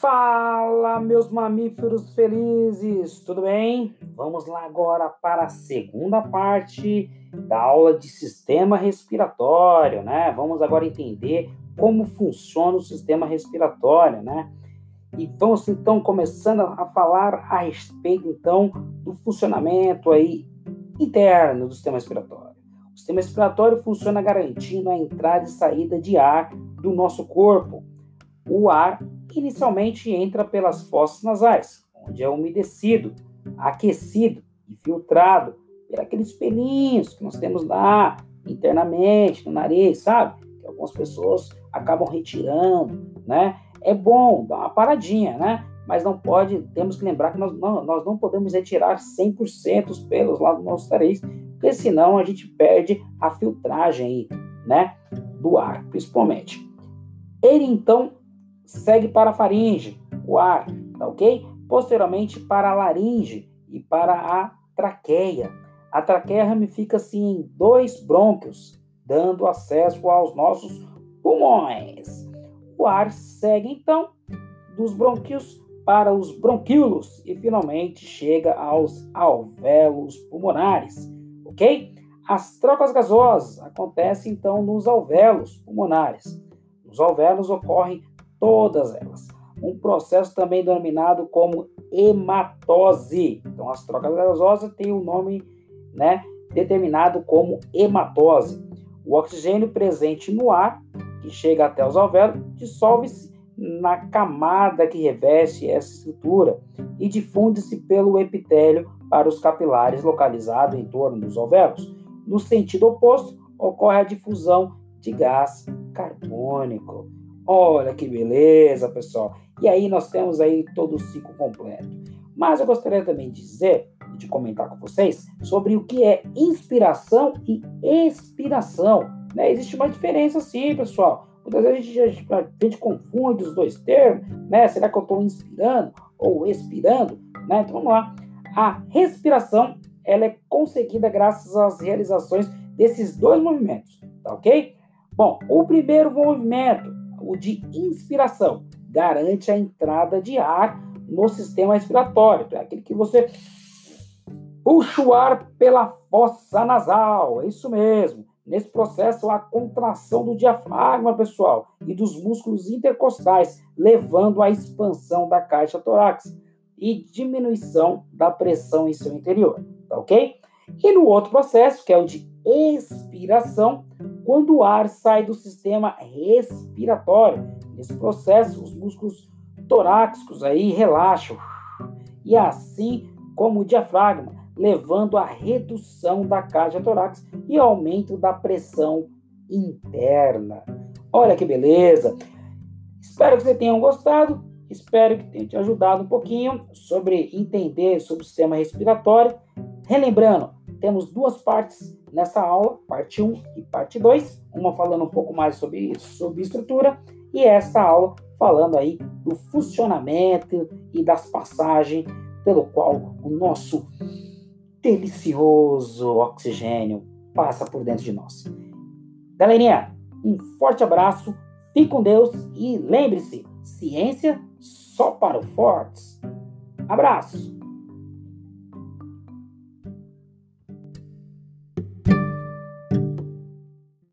Fala, meus mamíferos felizes, tudo bem? Vamos lá agora para a segunda parte da aula de sistema respiratório, né? Vamos agora entender como funciona o sistema respiratório, né? E vamos então começando a falar a respeito então do funcionamento aí interno do sistema respiratório. O sistema respiratório funciona garantindo a entrada e saída de ar do nosso corpo. O ar inicialmente entra pelas fossas nasais, onde é umedecido, aquecido e filtrado por aqueles pelinhos que nós temos lá internamente no nariz, sabe? Que algumas pessoas acabam retirando, né? É bom dar uma paradinha, né? Mas não pode, temos que lembrar que nós não, nós não podemos retirar 100% os pelos lá do nosso nariz, porque senão a gente perde a filtragem aí, né? Do ar, principalmente. Ele então segue para a faringe, o ar, tá ok? Posteriormente para a laringe e para a traqueia. A traqueia ramifica-se em dois brônquios, dando acesso aos nossos pulmões. O ar segue então dos brônquios para os bronquíolos e finalmente chega aos alvéolos pulmonares, ok? As trocas gasosas acontecem então nos alvéolos pulmonares. Nos alvéolos ocorrem todas elas. Um processo também denominado como hematose. Então, as trocas gasosas têm o um nome né, determinado como hematose. O oxigênio presente no ar, que chega até os alvéolos, dissolve-se na camada que reveste essa estrutura e difunde-se pelo epitélio para os capilares localizados em torno dos alvéolos. No sentido oposto, ocorre a difusão de gás carbônico. Olha que beleza, pessoal. E aí nós temos aí todo o ciclo completo. Mas eu gostaria também de dizer, de comentar com vocês, sobre o que é inspiração e expiração. Né? Existe uma diferença sim, pessoal. Muitas vezes a gente, a gente, confunde os dois termos, né? Será que eu estou inspirando ou expirando? Né? Então vamos lá. A respiração ela é conseguida graças às realizações desses dois movimentos, tá ok? Bom, o primeiro movimento o de inspiração, garante a entrada de ar no sistema respiratório. É aquele que você puxa o ar pela fossa nasal. É isso mesmo. Nesse processo, a contração do diafragma, pessoal, e dos músculos intercostais, levando à expansão da caixa torácica e diminuição da pressão em seu interior. Tá ok? E no outro processo, que é o de expiração, quando o ar sai do sistema respiratório. Nesse processo, os músculos torácicos aí relaxam. E assim como o diafragma, levando à redução da caixa torácica e aumento da pressão interna. Olha que beleza! Espero que vocês tenham gostado. Espero que tenha te ajudado um pouquinho sobre entender sobre o sistema respiratório. Relembrando, temos duas partes nessa aula, parte 1 e parte 2, uma falando um pouco mais sobre, sobre estrutura e essa aula falando aí do funcionamento e das passagens pelo qual o nosso delicioso oxigênio passa por dentro de nós. Galerinha, um forte abraço, fique com Deus e lembre-se, ciência só para o fortes. Abraço!